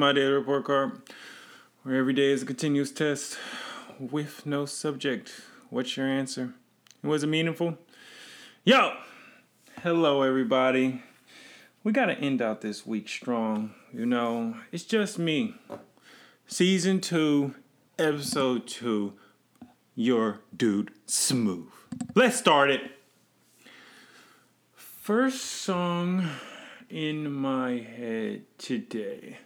my daily report card, where every day is a continuous test with no subject. What's your answer? Was it meaningful? Yo! Hello, everybody. We gotta end out this week strong. You know, it's just me. Season 2, Episode 2, Your Dude Smooth. Let's start it. First song in my head today.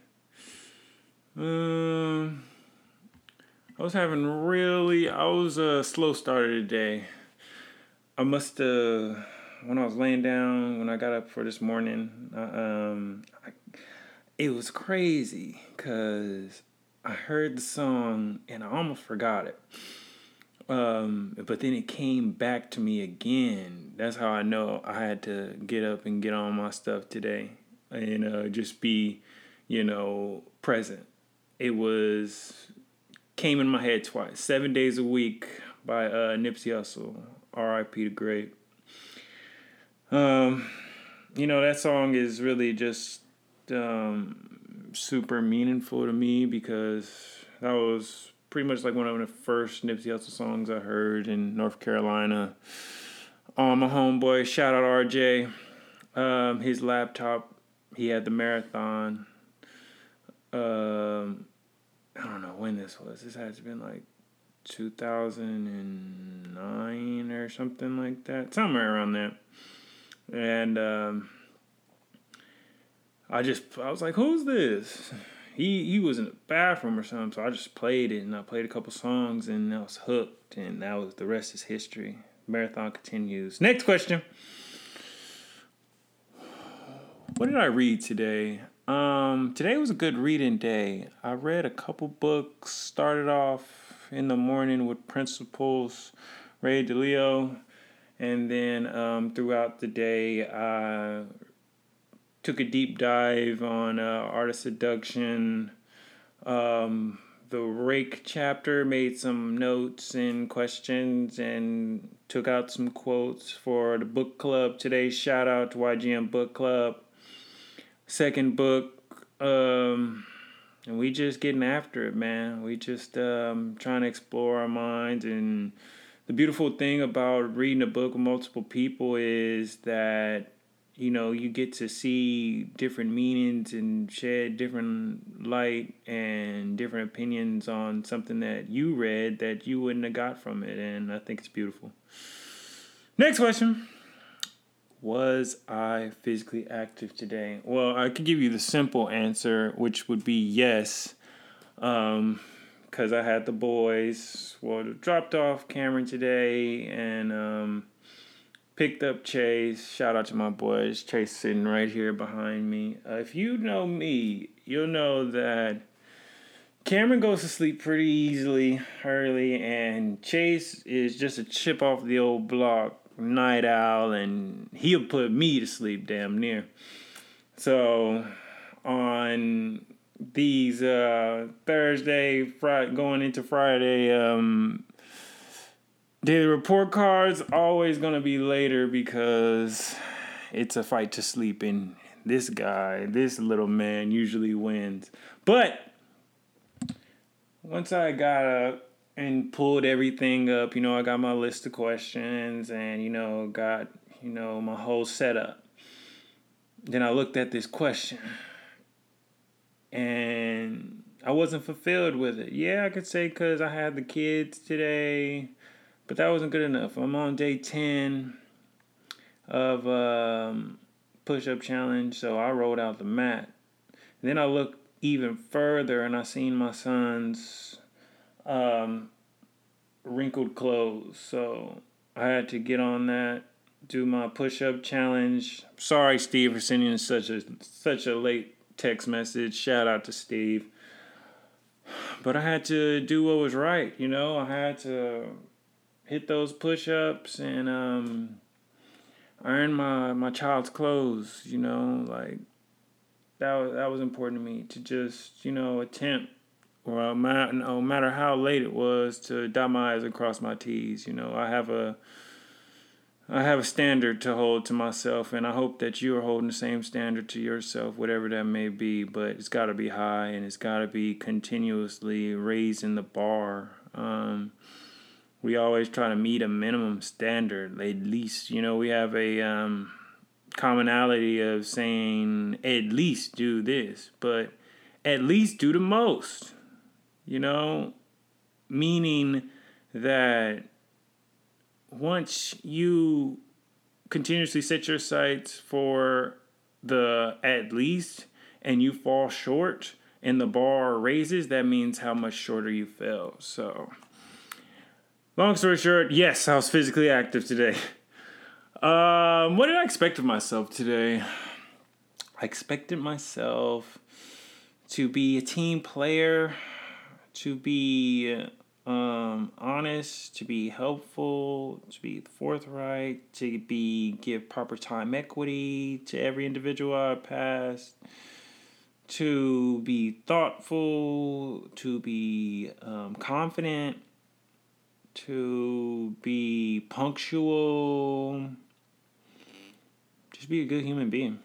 Um, I was having really, I was a slow starter today. I must have, when I was laying down, when I got up for this morning, um, I, it was crazy because I heard the song and I almost forgot it. Um, but then it came back to me again. That's how I know I had to get up and get on my stuff today and uh, just be, you know, present. It was came in my head twice. Seven Days a Week by uh, Nipsey Hussle. R.I.P. the Great. Um, you know that song is really just um, super meaningful to me because that was pretty much like one of the first Nipsey Hussle songs I heard in North Carolina. Um, my homeboy, shout out RJ. Um, his laptop, he had the marathon. Um, I don't know when this was. This has been like 2009 or something like that, somewhere around that. And um, I just, I was like, "Who's this?" he he was in the bathroom or something, so I just played it and I played a couple songs and I was hooked and that was the rest is history. Marathon continues. Next question. What did I read today? Um, today was a good reading day. I read a couple books. Started off in the morning with Principles, Ray Dalio, and then um, throughout the day I took a deep dive on uh, art of seduction. Um, the rake chapter made some notes and questions and took out some quotes for the book club today. Shout out to YGM Book Club. Second book, um, and we just getting after it, man. We just um, trying to explore our minds and the beautiful thing about reading a book with multiple people is that you know you get to see different meanings and shed different light and different opinions on something that you read that you wouldn't have got from it and i think it's beautiful next question was i physically active today well i could give you the simple answer which would be yes um because i had the boys well dropped off cameron today and um picked up Chase. Shout out to my boys. Chase sitting right here behind me. Uh, if you know me, you'll know that Cameron goes to sleep pretty easily early, and Chase is just a chip off the old block, night owl, and he'll put me to sleep damn near. So on these uh, Thursday, Friday, going into Friday, um, Daily report cards always gonna be later because it's a fight to sleep and This guy, this little man, usually wins. But once I got up and pulled everything up, you know, I got my list of questions and you know, got you know my whole setup. Then I looked at this question and I wasn't fulfilled with it. Yeah, I could say because I had the kids today but that wasn't good enough. I'm on day 10 of um, push up challenge, so I rolled out the mat. Then I looked even further and I seen my son's um, wrinkled clothes. So I had to get on that, do my push up challenge. Sorry, Steve, for sending such a such a late text message. Shout out to Steve. But I had to do what was right, you know. I had to hit those push ups and um, earn my, my child's clothes, you know, like that was, that was important to me to just, you know, attempt or no matter how late it was to dot my I's and cross my T's. You know, I have a I have a standard to hold to myself, and I hope that you are holding the same standard to yourself, whatever that may be. But it's got to be high, and it's got to be continuously raising the bar. Um, we always try to meet a minimum standard, at least. You know, we have a um, commonality of saying at least do this, but at least do the most. You know, meaning that once you continuously set your sights for the at least and you fall short and the bar raises, that means how much shorter you fell. So, long story short, yes, I was physically active today. Um, what did I expect of myself today? I expected myself to be a team player, to be um, honest, to be helpful, to be forthright, to be give proper time equity to every individual I pass, to be thoughtful, to be um, confident, to be punctual, just be a good human being.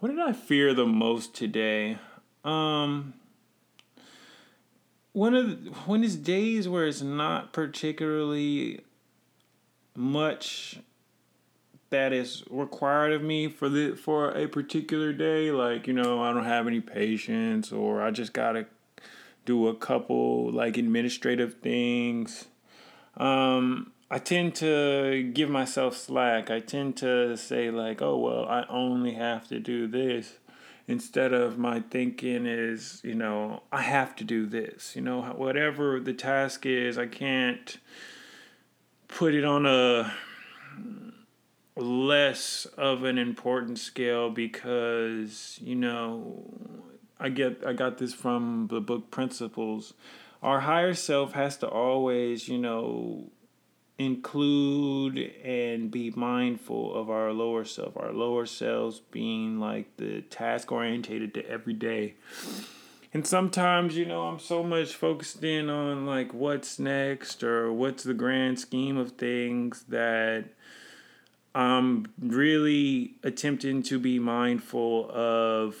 What did I fear the most today? Um, one of the, when it's days where it's not particularly much that is required of me for the for a particular day like you know I don't have any patients or I just got to do a couple like administrative things um I tend to give myself slack. I tend to say like oh well I only have to do this instead of my thinking is, you know, I have to do this. You know, whatever the task is, I can't put it on a less of an important scale because, you know, I get I got this from the book Principles. Our higher self has to always, you know, include and be mindful of our lower self, our lower selves being like the task orientated to every day. And sometimes, you know, I'm so much focused in on like what's next or what's the grand scheme of things that I'm really attempting to be mindful of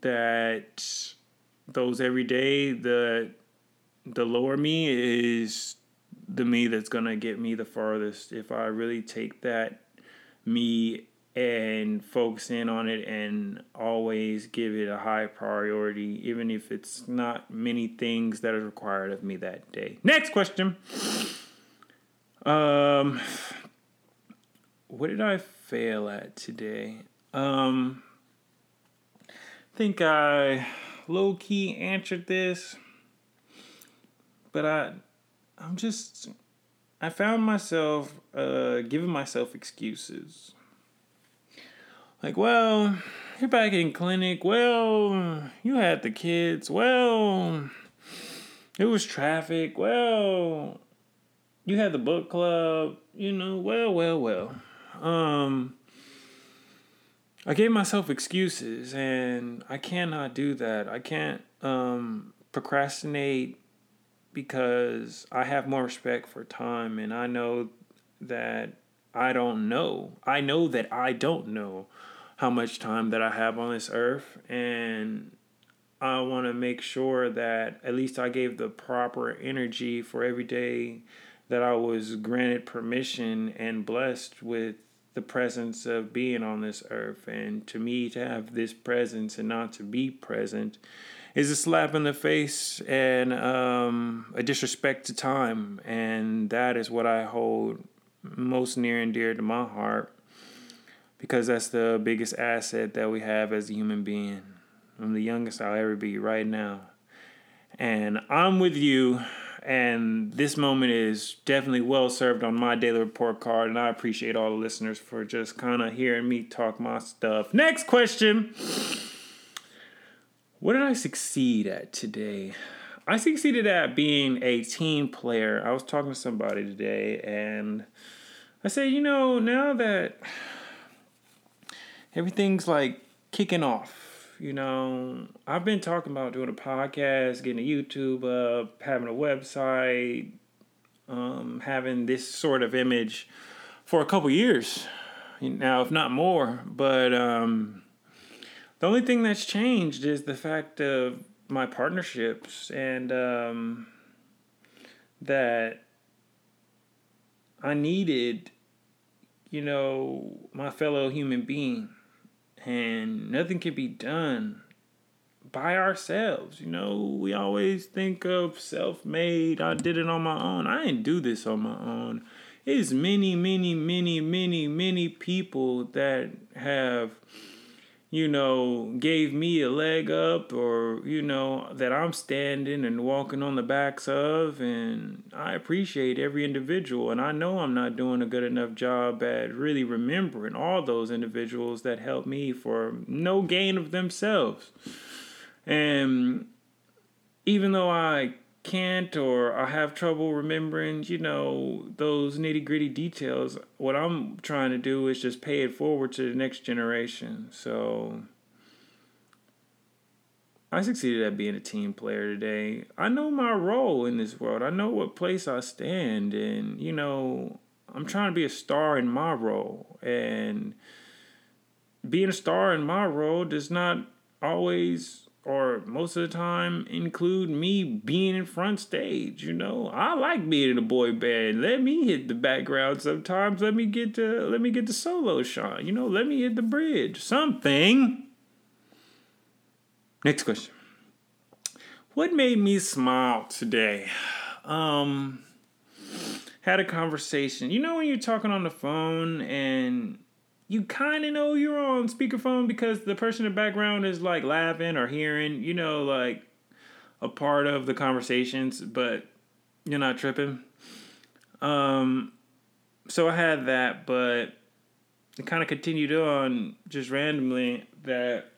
that those every day the the lower me is the me that's gonna get me the farthest if I really take that me and focus in on it and always give it a high priority, even if it's not many things that are required of me that day. Next question. Um, what did I fail at today? Um, I think I low key answered this, but I I'm just I found myself uh, giving myself excuses. Like, well, you're back in clinic. Well, you had the kids. Well, it was traffic. Well, you had the book club. You know, well, well, well. Um, I gave myself excuses, and I cannot do that. I can't um, procrastinate because I have more respect for time and I know that I don't know. I know that I don't know how much time that I have on this earth and I want to make sure that at least I gave the proper energy for every day that I was granted permission and blessed with the presence of being on this earth. And to me, to have this presence and not to be present is a slap in the face and um, a disrespect to time. And that is what I hold most near and dear to my heart because that's the biggest asset that we have as a human being. I'm the youngest I'll ever be right now. And I'm with you. And this moment is definitely well served on my daily report card. And I appreciate all the listeners for just kind of hearing me talk my stuff. Next question. What did I succeed at today? I succeeded at being a team player. I was talking to somebody today and I said, you know, now that everything's like kicking off, you know, I've been talking about doing a podcast, getting a YouTube up, having a website, um, having this sort of image for a couple years now, if not more. But um, the only thing that's changed is the fact of my partnerships and um, that I needed, you know, my fellow human being, and nothing can be done by ourselves. You know, we always think of self made. I did it on my own. I didn't do this on my own. It's many, many, many, many, many people that have you know, gave me a leg up or, you know, that I'm standing and walking on the backs of. And I appreciate every individual. And I know I'm not doing a good enough job at really remembering all those individuals that helped me for no gain of themselves. And even though I can't or I have trouble remembering, you know, those nitty gritty details, what I'm trying to do is just pay it forward to the next generation. So I succeeded at being a team player today. I know my role in this world. I know what place I stand and, you know, I'm trying to be a star in my role. And being a star in my role does not always or most of the time include me being in front stage. You know, I like being in a boy band. Let me hit the background sometimes. Let me get to let me get the solo shot. You know, let me hit the bridge. Something. Next question. What made me smile today? Um had a conversation. You know when you're talking on the phone and you kind of know you're on speakerphone because the person in the background is like laughing or hearing, you know, like a part of the conversations, but you're not tripping. Um, so I had that, but it kind of continued on just randomly that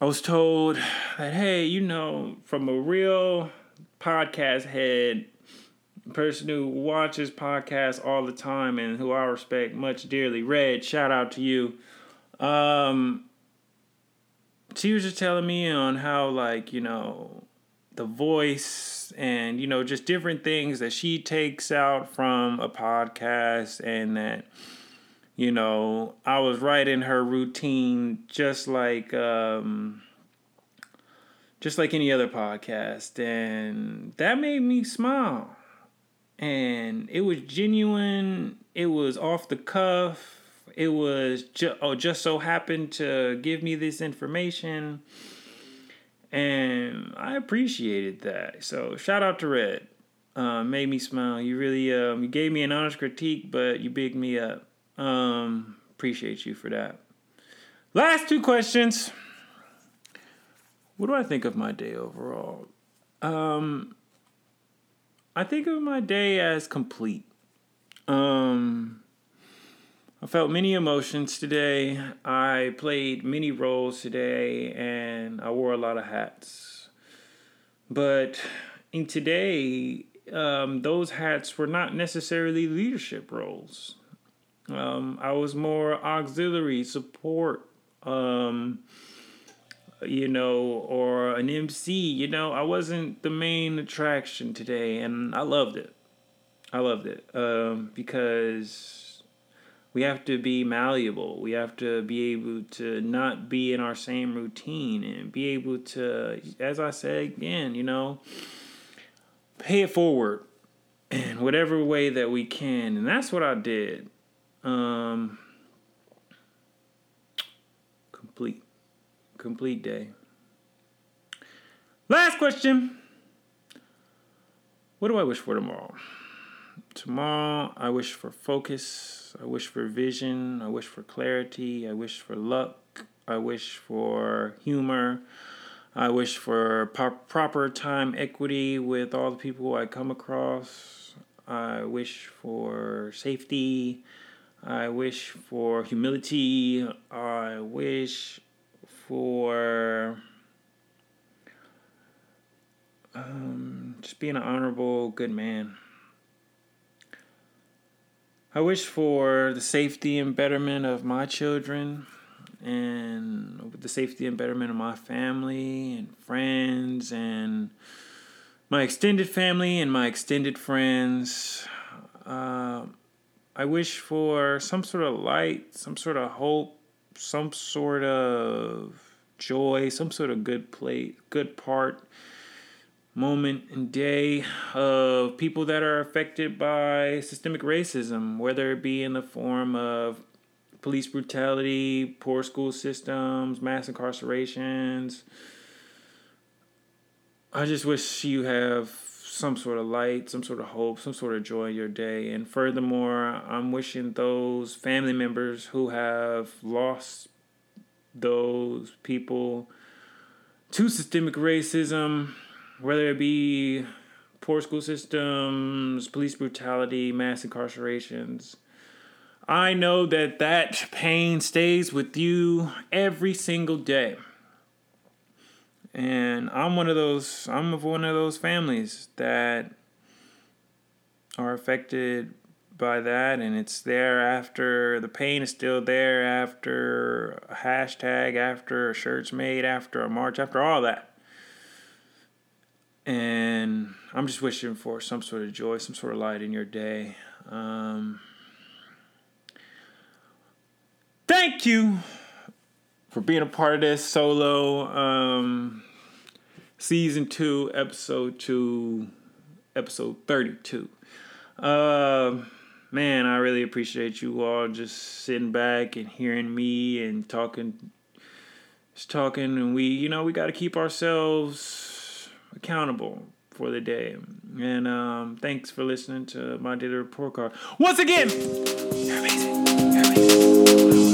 I was told that, hey, you know, from a real podcast head, person who watches podcasts all the time and who I respect much dearly. Red, shout out to you. Um, she was just telling me on how like you know the voice and you know just different things that she takes out from a podcast and that you know I was right in her routine just like um just like any other podcast and that made me smile and it was genuine. It was off the cuff. It was ju- oh, just so happened to give me this information, and I appreciated that. So shout out to Red. Uh, made me smile. You really um, you gave me an honest critique, but you bigged me up. Um, appreciate you for that. Last two questions. What do I think of my day overall? Um, I think of my day as complete. Um, I felt many emotions today. I played many roles today, and I wore a lot of hats. But in today, um, those hats were not necessarily leadership roles. Um, I was more auxiliary support. Um, you know, or an MC. You know, I wasn't the main attraction today, and I loved it. I loved it um, because we have to be malleable. We have to be able to not be in our same routine and be able to, as I said again, you know, pay it forward in whatever way that we can. And that's what I did. Um, complete complete day. Last question. What do I wish for tomorrow? Tomorrow, I wish for focus. I wish for vision. I wish for clarity. I wish for luck. I wish for humor. I wish for pro- proper time equity with all the people I come across. I wish for safety. I wish for humility. I wish for um, just being an honorable, good man. I wish for the safety and betterment of my children and the safety and betterment of my family and friends and my extended family and my extended friends. Uh, I wish for some sort of light, some sort of hope, some sort of joy, some sort of good plate, good part, moment and day of people that are affected by systemic racism, whether it be in the form of police brutality, poor school systems, mass incarcerations. I just wish you have some sort of light, some sort of hope, some sort of joy in your day. And furthermore, I'm wishing those family members who have lost those people to systemic racism, whether it be poor school systems, police brutality, mass incarcerations. I know that that pain stays with you every single day. And I'm one of those I'm of one of those families that are affected by that and it's there after the pain is still there after a hashtag, after a shirt's made, after a march, after all that. And I'm just wishing for some sort of joy, some sort of light in your day. Um, thank you for being a part of this solo um, season two, episode two, episode 32. Uh, man, I really appreciate you all just sitting back and hearing me and talking, just talking. And we, you know, we got to keep ourselves accountable for the day. And um, thanks for listening to my daily report card. Once again, you're amazing. You're amazing.